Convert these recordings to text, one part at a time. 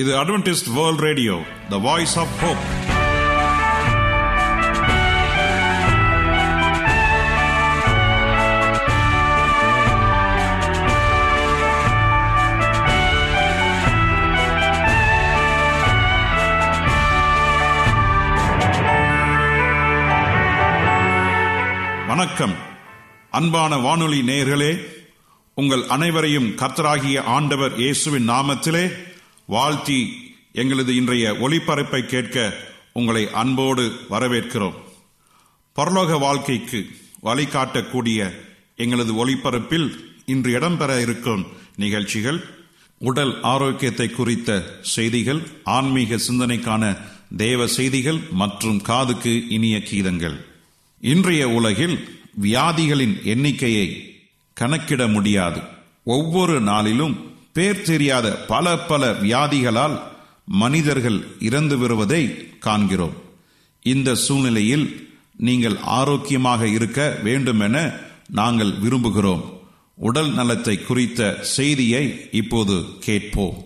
இது Adventist World Radio the Voice of Hope வணக்கம். அன்பான வானொலி நேயர்களே உங்கள் அனைவரையும் கர்த்தராகிய ஆண்டவர் இயேசுவின் நாமத்திலே வாழ்த்தி எங்களது இன்றைய ஒளிபரப்பை கேட்க உங்களை அன்போடு வரவேற்கிறோம். பரலோக வாழ்க்கைக்கு வழிகாட்டக்கூடிய எங்களது ஒளிபரப்பில் இன்று இடம்பெற இருக்கும் நிகழ்ச்சிகள் உடல் ஆரோக்கியத்தை குறித்த செய்திகள் ஆன்மீக சிந்தனைக்கான தேவ செய்திகள் மற்றும் காதுக்கு இனிய கீதங்கள். இன்றைய உலகில் வியாதிகளின் எண்ணிக்கையை கணக்கிட முடியாது. ஒவ்வொரு நாளிலும் பேர் தெரியாத பல பல வியாதிகளால் மனிதர்கள் இறந்து வருவதை காண்கிறோம். இந்த சூழ்நிலையில் நீங்கள் ஆரோக்கியமாக இருக்க வேண்டுமென நாங்கள் விரும்புகிறோம். உடல் நலத்தை குறித்த செய்தியை இப்போது கேட்போம்.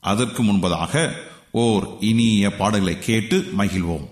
அதற்கு முன்பதாக ஓர் இனிய பாடலை கேட்டு மகிழ்வோம்.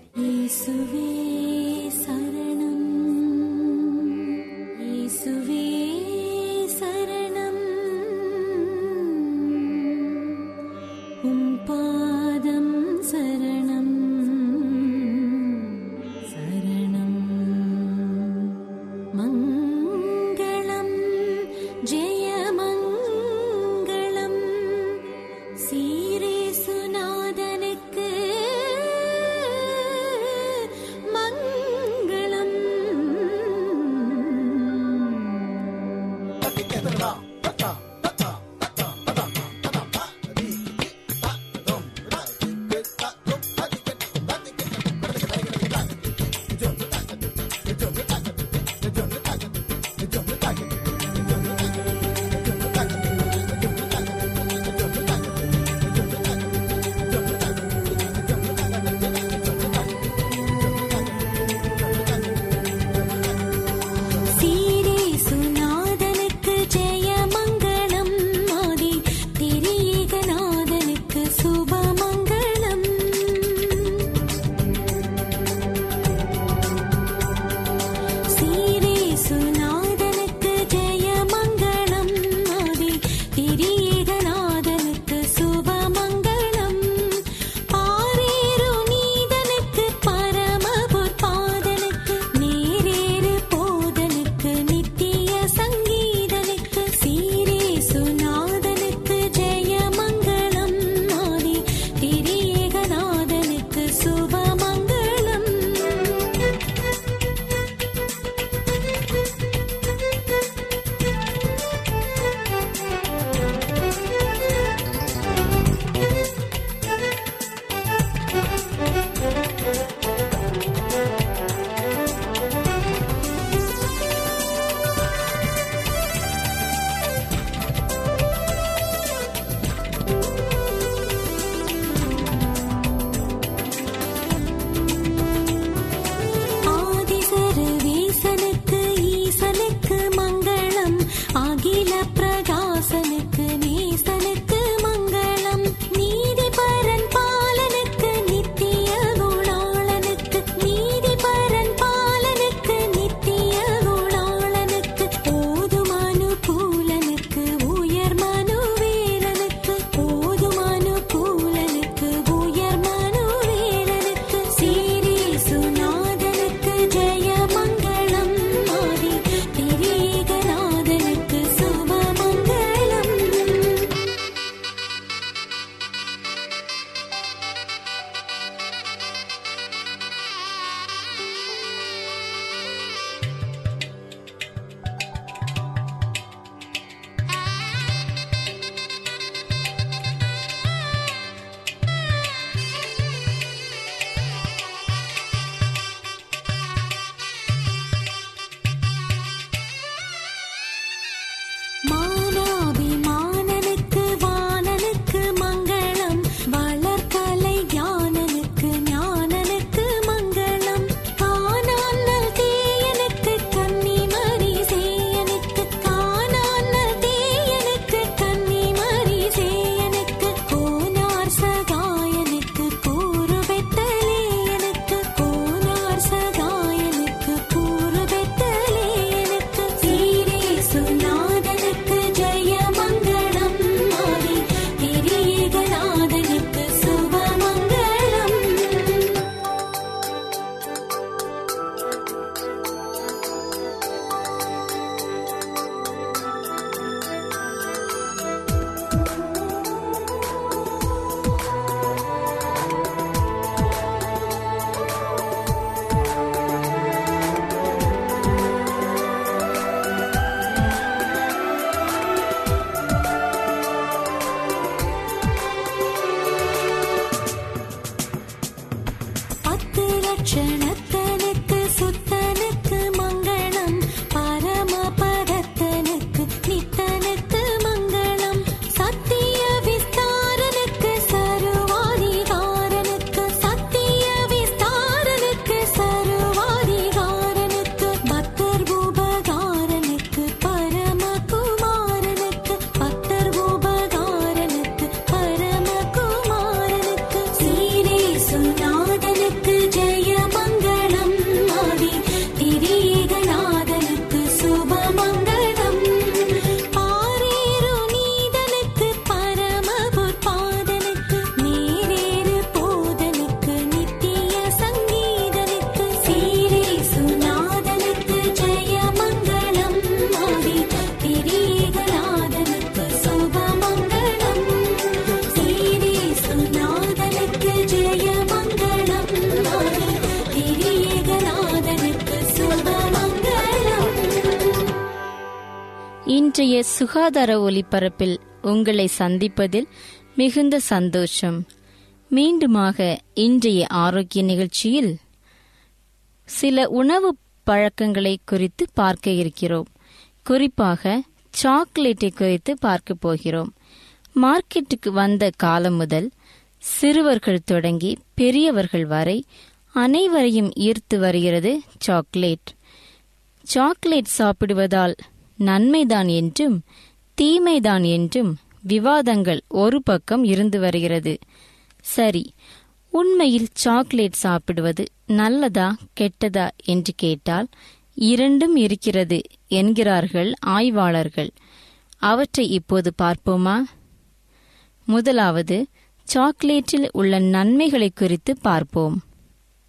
சுகாதார ஒலிபரப்பில் உங்களை சந்திப்பதில் மிகுந்த சந்தோஷம். மீண்டுமாக இன்றைய ஆரோக்கிய நிகழ்ச்சியில் சில உணவு பழக்கங்களை குறித்து பார்க்க இருக்கிறோம். குறிப்பாக சாக்லேட்டை குறித்து பார்க்க போகிறோம். மார்க்கெட்டுக்கு வந்த காலம் முதல் சிறுவர்கள் தொடங்கி பெரியவர்கள் வரை அனைவரையும் ஈர்த்து வருகிறது சாக்லேட். சாக்லேட் சாப்பிடுவதால் நன்மைதான் என்றும் தீமைதான் என்றும் விவாதங்கள் ஒரு பக்கம் இருந்து வருகிறது. சரி உண்மையில் சாக்லேட் சாப்பிடுவது நல்லதா கெட்டதா என்று கேட்டால் இரண்டும் இருக்கிறது என்கிறார்கள் ஆய்வாளர்கள். அவற்றை இப்போது பார்ப்போமா? முதலாவது சாக்லேட்டில் உள்ள நன்மைகளை குறித்து பார்ப்போம்.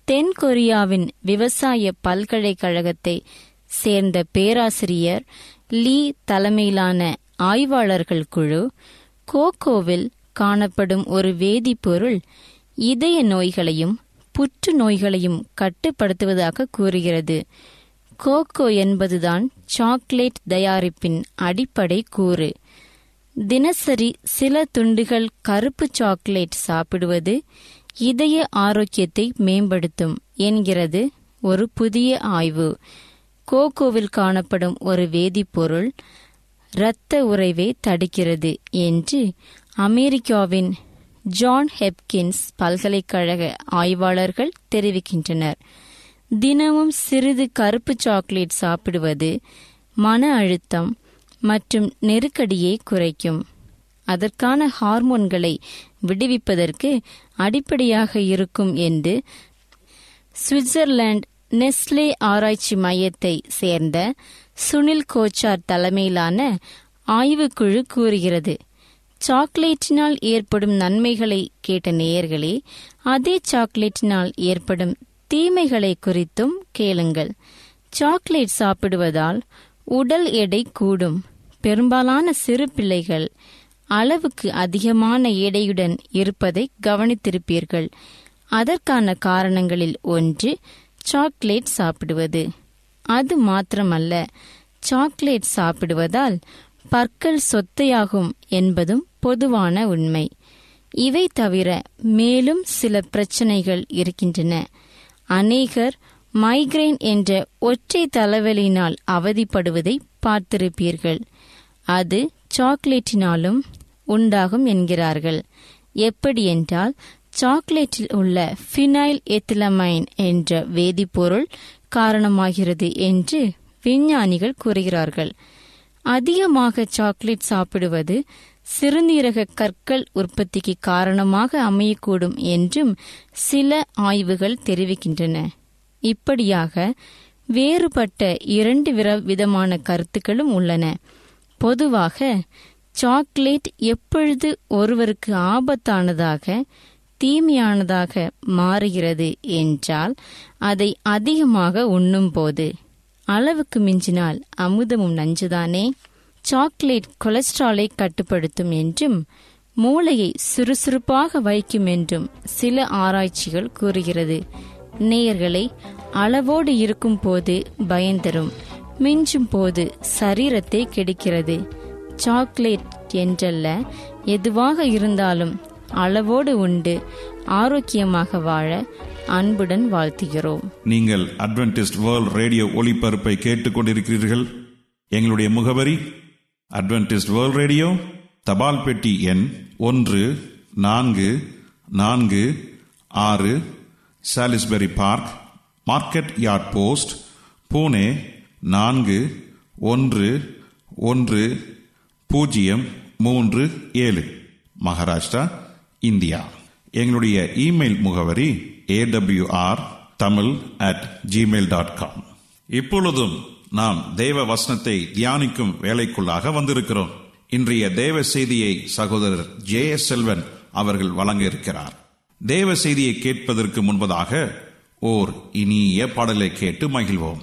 தென் கொரியாவின் விவசாய பல்கலைக்கழகத்தை சேர்ந்த பேராசிரியர் லீ தலைமையிலான ஆய்வாளர்கள் குழு கோகோவில் காணப்படும் ஒரு வேதிப்பொருள் இதய நோய்களையும் புற்று நோய்களையும் கட்டுப்படுத்துவதாக கூறுகிறது. கோகோ என்பதுதான் சாக்லேட் தயாரிப்பின் அடிப்படை கூறு. தினசரி சில துண்டுகள் கருப்பு சாக்லேட் சாப்பிடுவது இதய ஆரோக்கியத்தை மேம்படுத்தும் என்கிறது ஒரு புதிய ஆய்வு. கோகோவில் காணப்படும் ஒரு வேதிப்பொருள் இரத்த உறைவை தடுக்கிறது என்று அமெரிக்காவின் ஜான் ஹெப்கின்ஸ் பல்கலைக்கழக ஆய்வாளர்கள் தெரிவிக்கின்றனர். தினமும் சிறிது கருப்பு சாக்லேட் சாப்பிடுவது மன அழுத்தம் மற்றும் நெருக்கடியை குறைக்கும். அதற்கான ஹார்மோன்களை விடுவிப்பதற்கு அடிப்படையாக இருக்கும் என்று சுவிட்சர்லாந்து நெஸ்லே ஆராய்ச்சி மையத்தை சேர்ந்த சுனில் கோச்சார் தலைமையிலான ஆய்வுக்குழு கூறுகிறது. சாக்லேட்டினால் ஏற்படும் நன்மைகளை கேட்ட நேயர்களே அதே சாக்லேட்டினால் ஏற்படும் தீமைகளை குறித்தும் கேளுங்கள். சாக்லேட் சாப்பிடுவதால் உடல் எடை கூடும். பெரும்பாலான சிறு பிள்ளைகள் அளவுக்கு அதிகமான எடையுடன் இருப்பதை கவனித்திருப்பீர்கள். அதற்கான காரணங்களில் ஒன்று சாக்லேட் சாப்பிடுவது. அது மாத்திரமல்ல சாக்லேட் சாப்பிடுவதால் பற்கள் சொத்தையாகும் என்பதும் பொதுவான உண்மை. இவை தவிர மேலும் சில பிரச்சனைகள் இருக்கின்றன. அநேகர் மைக்ரைன் என்ற ஒற்றை தலைவலியினால் அவதிப்படுவதை பார்த்திருப்பீர்கள். அது சாக்லேட்டினாலும் உண்டாகும் என்கிறார்கள். எப்படி என்றால் சாக்லேட்டில் உள்ள ஃபினைல் எத்திலமைன் என்ற வேதிப்பொருள் காரணமாகிறது என்று விஞ்ஞானிகள் கூறுகிறார்கள். அதிகமாக சாக்லேட் சாப்பிடுவது சிறுநீரக கற்கள் உற்பத்திக்கு காரணமாக அமையக்கூடும் என்றும் சில ஆய்வுகள் தெரிவிக்கின்றன. இப்படியாக வேறுபட்ட இரண்டு விதமான கருத்துக்களும் உள்ளன. பொதுவாக சாக்லேட் எப்பொழுது ஒருவருக்கு ஆபத்தானதாக தீமையானதாக மாறுகிறது என்றால் அதை அதிகமாக உண்ணும் போது அளவுக்கு மிஞ்சினால் அமுதமும் நஞ்சுதானே? சாக்லேட் கொலஸ்ட்ராலை கட்டுப்படுத்தும் என்றும் மூளையை சுறுசுறுப்பாக வைக்கும் என்றும் சில ஆராய்ச்சிகள் கூறுகிறது. நேயர்களை அளவோடு இருக்கும் போது பயந்தரும் மிஞ்சும் போது சரீரத்தை கெடுக்கிறது. சாக்லேட் என்றல்ல எதுவாக இருந்தாலும் அளவோடு உண்டு. ஆரோக்கியமாக வாழ அன்புடன் வாழ்த்துகிறோம். நீங்கள் அட்வென்டிஸ்ட் வேர்ல்ட் ரேடியோ ஒளிபரப்பை கேட்டுக்கொண்டிருக்கிறீர்கள். எங்களுடைய முகவரி அட்வென்டிஸ்ட் வேர்ல்ட் ரேடியோ தபால் பெட்டி எண் ஒன்று நான்கு நான்கு ஆறு Salisbury Park Market Yard Post Pune நான்கு ஒன்று ஒன்று பூஜ்ஜியம் மூன்று ஏழு. மகாராஷ்டிரா இந்தியா. எங்களுடைய இமெயில் முகவரி AWR Tamil at gmail dot com இப்பொழுதும் நாம் தேவ வசனத்தை தியானிக்கும் வேலைக்குள்ளாக வந்திருக்கிறோம். இன்றைய தேவ செய்தியை சகோதரர் ஜே எஸ் செல்வன் அவர்கள் வழங்க இருக்கிறார் தேவ செய்தியை கேட்பதற்கு முன்பதாக ஓர் இனிய பாடலை கேட்டு மகிழ்வோம்.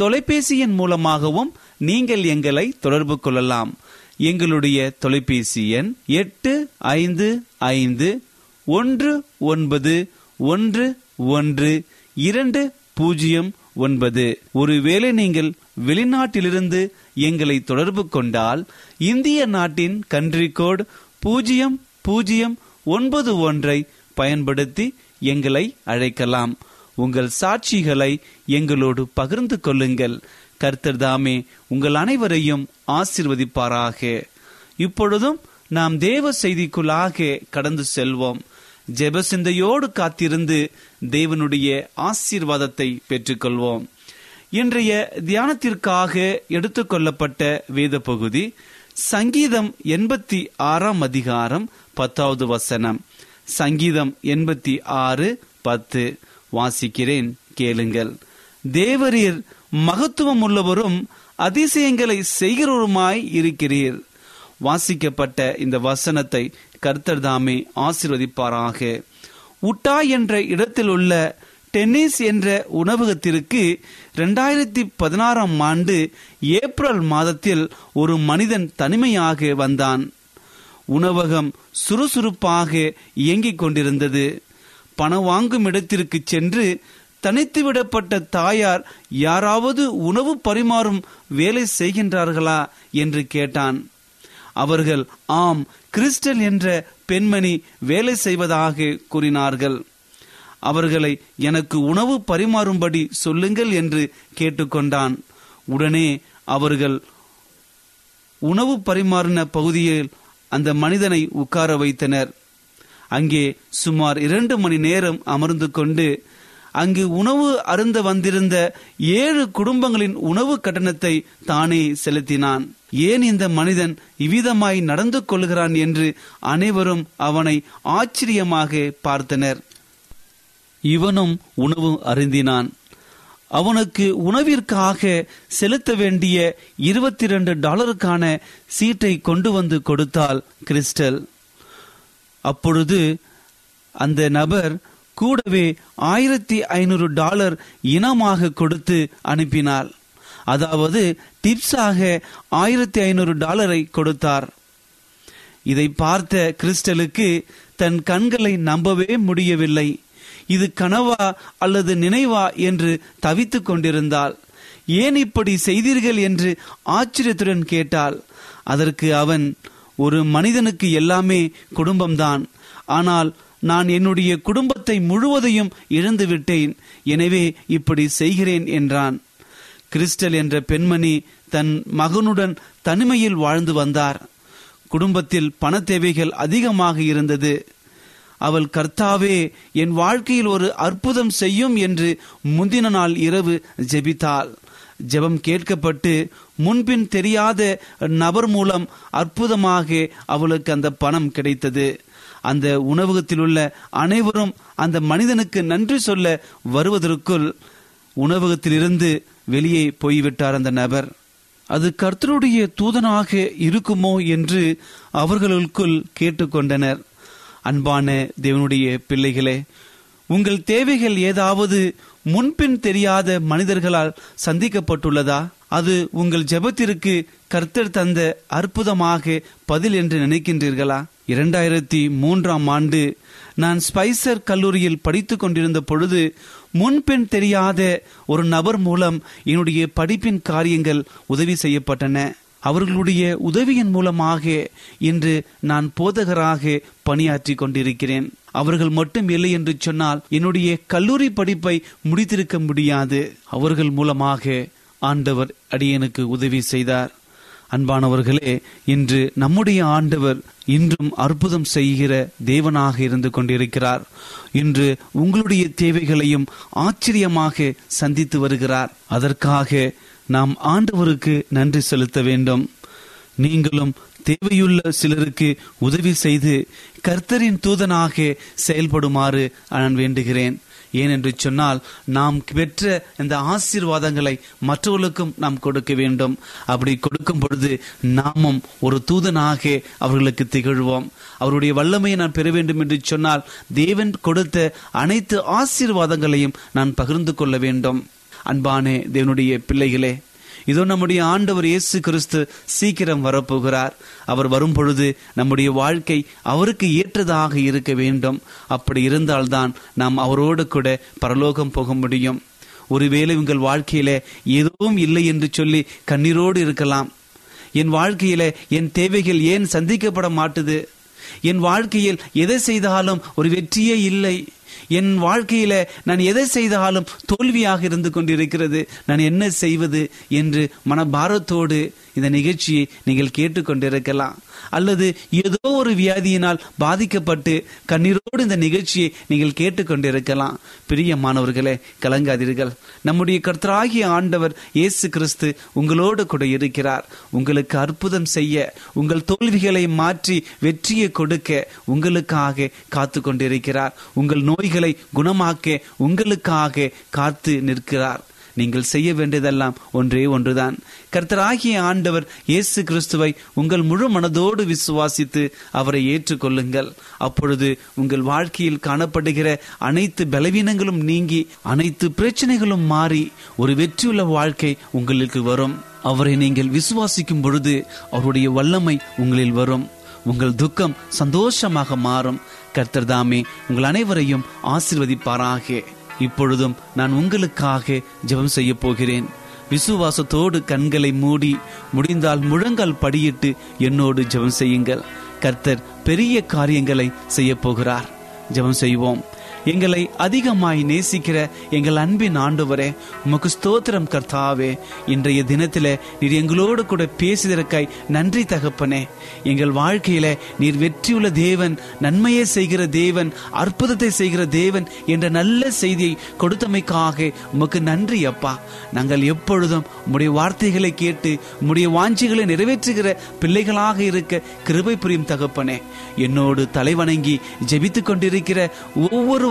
தொலைபேசி எண் மூலமாகவும் நீங்கள் எங்களை தொடர்பு கொள்ளலாம். எங்களுடைய தொலைபேசி எண் எட்டு ஐந்து ஐந்து ஒன்று ஒன்பது ஒன்று ஒன்று இரண்டு பூஜ்ஜியம் ஒன்பது. ஒருவேளை நீங்கள் வெளிநாட்டிலிருந்து எங்களை தொடர்பு கொண்டால் இந்திய நாட்டின் கன்ட்ரி கோட் பூஜ்ஜியம் பூஜ்ஜியம் ஒன்பது ஒன்றை பயன்படுத்தி எங்களை அழைக்கலாம். உங்கள் சாட்சிகளை எங்களோடு பகிர்ந்து கொள்ளுங்கள். கர்த்தர் தாமே உங்கள் அனைவரையும் ஆசிர்வதிப்பாராக. இப்பொழுதும் நாம் தேவ செய்திக்குள்ளாக கடந்து செல்வோம். ஜெபசிந்தையோடு காத்திருந்து தேவனுடைய ஆசீர்வாதத்தை பெற்றுக்கொள்வோம். இன்றைய தியானத்திற்காக எடுத்துக்கொள்ளப்பட்ட வேத பகுதி சங்கீதம் எண்பத்தி ஆறாம் அதிகாரம் பத்தாவது வசனம். சங்கீதம் எண்பத்தி ஆறு பத்து. வாசிக்கிறேன் கேளுங்கள். தேவரீர் மகத்துவம் உள்ளவரும் அதிசயங்களை செய்கிறவருமாய் இருக்கிறீர். வாசிக்கப்பட்ட இந்த வசனத்தை கர்த்தர் தாமே ஆசிர்வதிப்பாராக. உட்டா என்ற இடத்தில் உள்ள டென்னிஸ் என்ற உணவகத்திற்கு இரண்டாயிரத்தி பதினாறாம் ஆண்டு ஏப்ரல் மாதத்தில் ஒரு மனிதன் தனிமையாக வந்தான். உணவகம் சுறுசுறுப்பாக இயங்கிக் கொண்டிருந்தது. பணம் வாங்கும் இடத்திற்கு சென்று தனித்து விடப்பட்ட தாயார் யாராவது உணவு பரிமாறும் வேலை செய்கின்றார்களா என்று கேட்டான். அவர்கள் ஆம் கிறிஸ்டல் என்ற பெண்மணி வேலை செய்வதாக கூறினார்கள். அவர்களை எனக்கு உணவு பரிமாறும்படி சொல்லுங்கள் என்று கேட்டுக்கொண்டான். உடனே அவர்கள் உணவு பரிமாறின பகுதியில் அந்த மனிதனை உட்கார வைத்தனர். அங்கே சுமார் இரண்டு மணி நேரம் அமர்ந்து கொண்டு அங்கு உணவு அருந்த வந்திருந்த ஏழு குடும்பங்களின் உணவு கட்டணத்தை தானே செலுத்தினான். ஏன் இந்த மனிதன் இவ்விதமாய் நடந்து கொள்கிறான் என்று அனைவரும் அவனை ஆச்சரியமாக பார்த்தனர். இவனும் உணவு அருந்தினான். அவனுக்கு உணவிற்காக செலுத்த வேண்டிய இருபத்தி ரெண்டு டாலருக்கான சீட்டை கொண்டு வந்து கொடுத்தால் கிறிஸ்டல். அப்பொழுது அந்த நபர் கூடவே ஆயிரத்தி ஐநூறு டாலர் இனமாக கொடுத்து அனுப்பினார். அதாவது டிப்ஸாக ஆயிரத்தி ஐநூறு டாலரை கொடுத்தார். இதை பார்த்த கிறிஸ்டலுக்கு தன் கண்களை நம்பவே முடியவில்லை. இது கனவா அல்லது நினைவா என்று தவித்துக் கொண்டிருந்தாள். ஏன் இப்படி செய்தீர்கள் என்று ஆச்சரியத்துடன் கேட்டாள். அதற்கு அவன் ஒரு மனிதனுக்கு எல்லாமே குடும்பம்தான். ஆனால் நான் என்னுடைய குடும்பத்தை முழுவதையும் இழந்து விட்டேன் எனவே இப்படி செய்கிறேன் என்றான். கிறிஸ்டல் என்ற பெண்மணி தன் மகனுடன் தனிமையில் வாழ்ந்து வந்தார். குடும்பத்தில் பண தேவைகள் அதிகமாக இருந்தது. அவள் கர்த்தாவே என் வாழ்க்கையில் ஒரு அற்புதம் செய்யும் என்று முந்தின நாள் இரவு ஜெபித்தாள். ஜெபம் கேட்கப்பட்டு முன்பின் தெரியாத நபர் மூலம் அற்புதமாக அவளுக்கு அந்த பணம் கிடைத்தது. அந்த உணவகத்தில் உள்ள அனைவரும் அந்த மனிதனுக்கு நன்றி சொல்ல வருவதற்குள் உணவகத்திலிருந்து வெளியே போய்விட்டார் அந்த நபர். அது கர்த்தருடைய தூதனாக இருக்குமோ என்று அவர்களுக்குள் கேட்டுக்கொண்டனர். அன்பான தேவனுடைய பிள்ளைகளே உங்கள் தேவைகள் ஏதாவது முன்பின் தெரியாத மனிதர்களால் சந்திக்கப்பட்டுள்ளதா? அது உங்கள் ஜெபத்திற்கு கர்த்தர் தந்த அற்புதமாக பதில் என்று நினைக்கின்றீர்களா? இரண்டாயிரத்தி மூன்றாம் ஆண்டு நான் ஸ்பைசர் கல்லூரியில் படித்துக் கொண்டிருந்த பொழுது முன்பின் தெரியாத ஒரு நபர் மூலம் என்னுடைய படிப்பின் காரியங்கள் உதவி செய்யப்பட்டன. அவர்களுடைய உதவியின் மூலமாக இன்று நான் போதகராக பணியாற்றி கொண்டிருக்கிறேன். அவர்கள் மட்டும் இல்லை என்று சொன்னால் என்னுடைய கல்லூரி படிப்பை முடித்திருக்க முடியாது. அவர்கள் மூலமாக ஆண்டவர் அடியனுக்கு உதவி செய்தார். அன்பானவர்களே இன்று நம்முடைய ஆண்டவர் இன்றும் அற்புதம் செய்கிற தேவனாக இருந்து கொண்டிருக்கிறார். இன்று உங்களுடைய தேவைகளையும் ஆச்சரியமாக சந்தித்து வருகிறார். அதற்காக நாம் ஆண்டவருக்கு நன்றி செலுத்த வேண்டும். நீங்களும் தேவையுள்ள சிலருக்கு உதவி செய்து கர்த்தரின் தூதனாக செயல்படுமாறு நான் வேண்டுகிறேன். ஏனென்று சொன்னால் நாம் பெற்ற இந்த ஆசீர்வாதங்களை மற்றவர்களுக்கும் நாம் கொடுக்க வேண்டும். அப்படி கொடுக்கும் பொழுது நாமும் ஒரு தூதனாக அவர்களுக்கு திகழ்வோம். அவருடைய வல்லமையை நான் பெற வேண்டும் என்று சொன்னால் தேவன் கொடுத்த அனைத்து ஆசீர்வாதங்களையும் நான் பகிர்ந்து கொள்ள வேண்டும். அன்பானே தேவனுடைய பிள்ளைகளே இதோ நம்முடைய ஆண்டவர் இயேசு கிறிஸ்து சீக்கிரம் வரப்போகிறார். அவர் வரும் பொழுது நம்முடைய வாழ்க்கை அவருக்கு ஏற்றதாக இருக்க வேண்டும். அப்படி இருந்தால்தான் நாம் அவரோடு கூட பரலோகம் போக முடியும். ஒருவேளை உங்கள் வாழ்க்கையில எதுவும் இல்லை என்று சொல்லி கண்ணீரோடு இருக்கலாம். என் வாழ்க்கையில என் தேவைகள் ஏன் சந்திக்கப்பட மாட்டுது? என் வாழ்க்கையில் எதை செய்தாலும் ஒரு வெற்றியே இல்லை. என் வாழ்க்கையில நான் எதை செய்தாலும் தோல்வியாக இருந்து கொண்டிருக்கிறது. நான் என்ன செய்வது என்று மனபாரத்தோடு இந்த நிகழ்ச்சியை நீங்கள் கேட்டுக்கொண்டிருக்கலாம். அல்லது ஏதோ ஒரு வியாதியினால் பாதிக்கப்பட்டு கண்ணீரோடு இந்த நிகழ்ச்சியை நீங்கள் கேட்டுக்கொண்டிருக்கலாம். பிரியமானவர்களே கலங்காதீர்கள். நம்முடைய கர்த்தராகிய ஆண்டவர் இயேசு கிறிஸ்து உங்களோடு கூட இருக்கிறார். உங்களுக்கு அற்புதம் செய்ய உங்கள் தோல்விகளை மாற்றி வெற்றியை கொடுக்க உங்களுக்காக காத்து கொண்டிருக்கிறார் உங்கள் நோய்களை குணமாக்க உங்களுக்காக காத்து நிற்கிறார். நீங்கள் செய்ய வேண்டியதெல்லாம் ஒன்றே ஒன்றுதான். கர்த்தராகிய ஆண்டவர் இயேசு கிறிஸ்துவை உங்கள் முழு மனதோடு விசுவாசித்து அவரை ஏற்றுக்கொள்ளுங்கள். அப்பொழுது உங்கள் வாழ்க்கையில் காணப்படுகிற அனைத்து பலவீனங்களும் நீங்கி அனைத்து பிரச்சனைகளும் மாறி ஒரு வெற்றியுள்ள வாழ்க்கை உங்களுக்கு வரும். அவரை நீங்கள் விசுவாசிக்கும் பொழுது அவருடைய வல்லமை உங்களில் வரும். உங்கள் துக்கம் சந்தோஷமாக மாறும். கர்த்தர் தாமே உங்கள் அனைவரையும் ஆசிர்வதிப்பாராக. இப்பொழுதும் நான் உங்களுக்காக ஜெபம் செய்ய போகிறேன். விசுவாசத்தோடு கண்களை மூடி முடிந்தால் முழங்கால் படியிட்டு என்னோடு ஜெபம் செய்யுங்கள். கர்த்தர் பெரிய காரியங்களை செய்ய போகிறார். ஜெபம் செய்வோம். எங்களை அதிகமாய் நேசிக்கிற எங்கள் அன்பின் ஆண்டவரே உமக்கு ஸ்தோத்திரம் கர்த்தாவே. இன்றைய தினத்தில நீர் எங்களோடு கூட பேசியதற்காய் நன்றி தகப்பனே. எங்கள் வாழ்க்கையில நீர் வெற்றியுள்ள தேவன் நன்மையை செய்கிற தேவன் அற்புதத்தை செய்கிற தேவன் என்ற நல்ல செய்தியை கொடுத்தமைக்காக உமக்கு நன்றி அப்பா. நாங்கள் எப்பொழுதும் உம்முடைய வார்த்தைகளை கேட்டு உம்முடைய வாஞ்சிகளை நிறைவேற்றுகிற பிள்ளைகளாக இருக்க கிருபை புரியும் தகப்பனே. என்னோடு தலைவணங்கி ஜெபித்துக் கொண்டிருக்கிற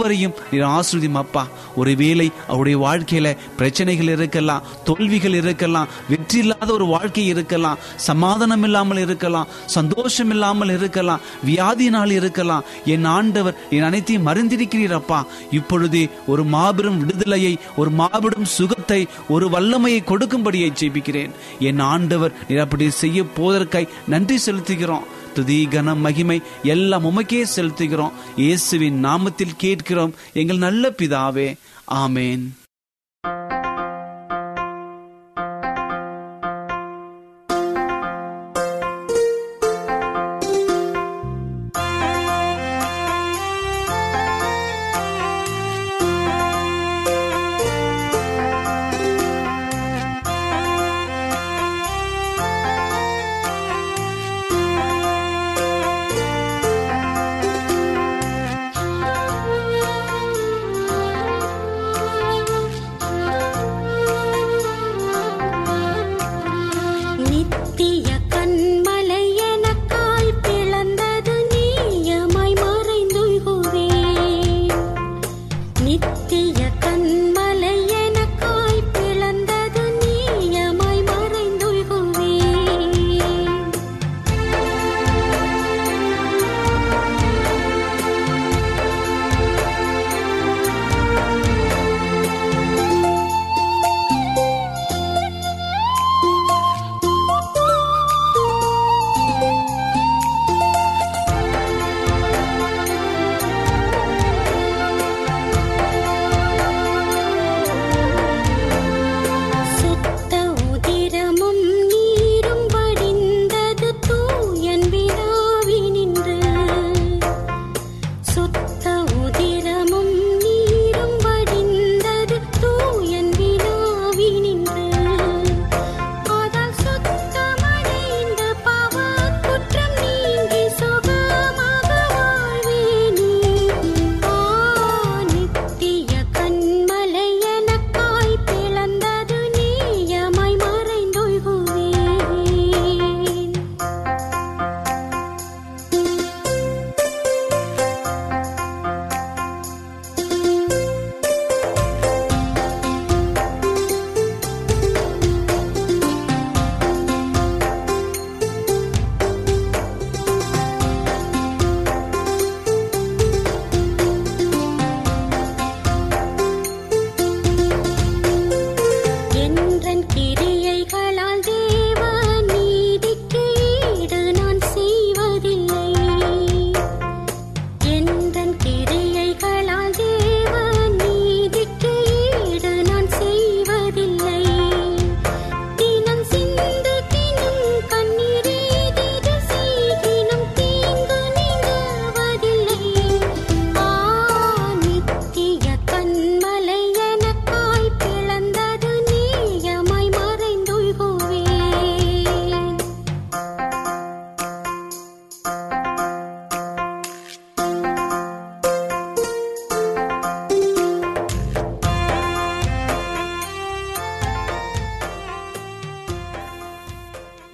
ஒவ்வொருவரையும் நீர் ஆசிரியம் அப்பா ஒருவேளை அவருடைய வாழ்க்கையில பிரச்சனைகள் இருக்கலாம் தோல்விகள் இருக்கலாம் வெற்றி இல்லாத ஒரு வாழ்க்கை இருக்கலாம் சமாதானம் இல்லாமல் இருக்கலாம் சந்தோஷம் இல்லாமல் இருக்கலாம் வியாதியினால் இருக்கலாம். என் ஆண்டவர் என் அனைத்தையும் மறந்திருக்கிறீர் அப்பா இப்பொழுதே ஒரு மாபெரும் விடுதலையை ஒரு மாபெரும் சுகத்தை ஒரு வல்லமையை கொடுக்கும்படியை ஜெபிக்கிறேன். என் ஆண்டவர் நீர் அப்படி செய்ய போவதற்காய் நன்றி செலுத்துகிறோம். துதி கனம் மகிமை எல்லாம் உமக்கே செலுத்துகிறோம். இயேசுவின் நாமத்தில் கேட்கிறோம். எங்கள் நல்ல பிதாவே ஆமேன்.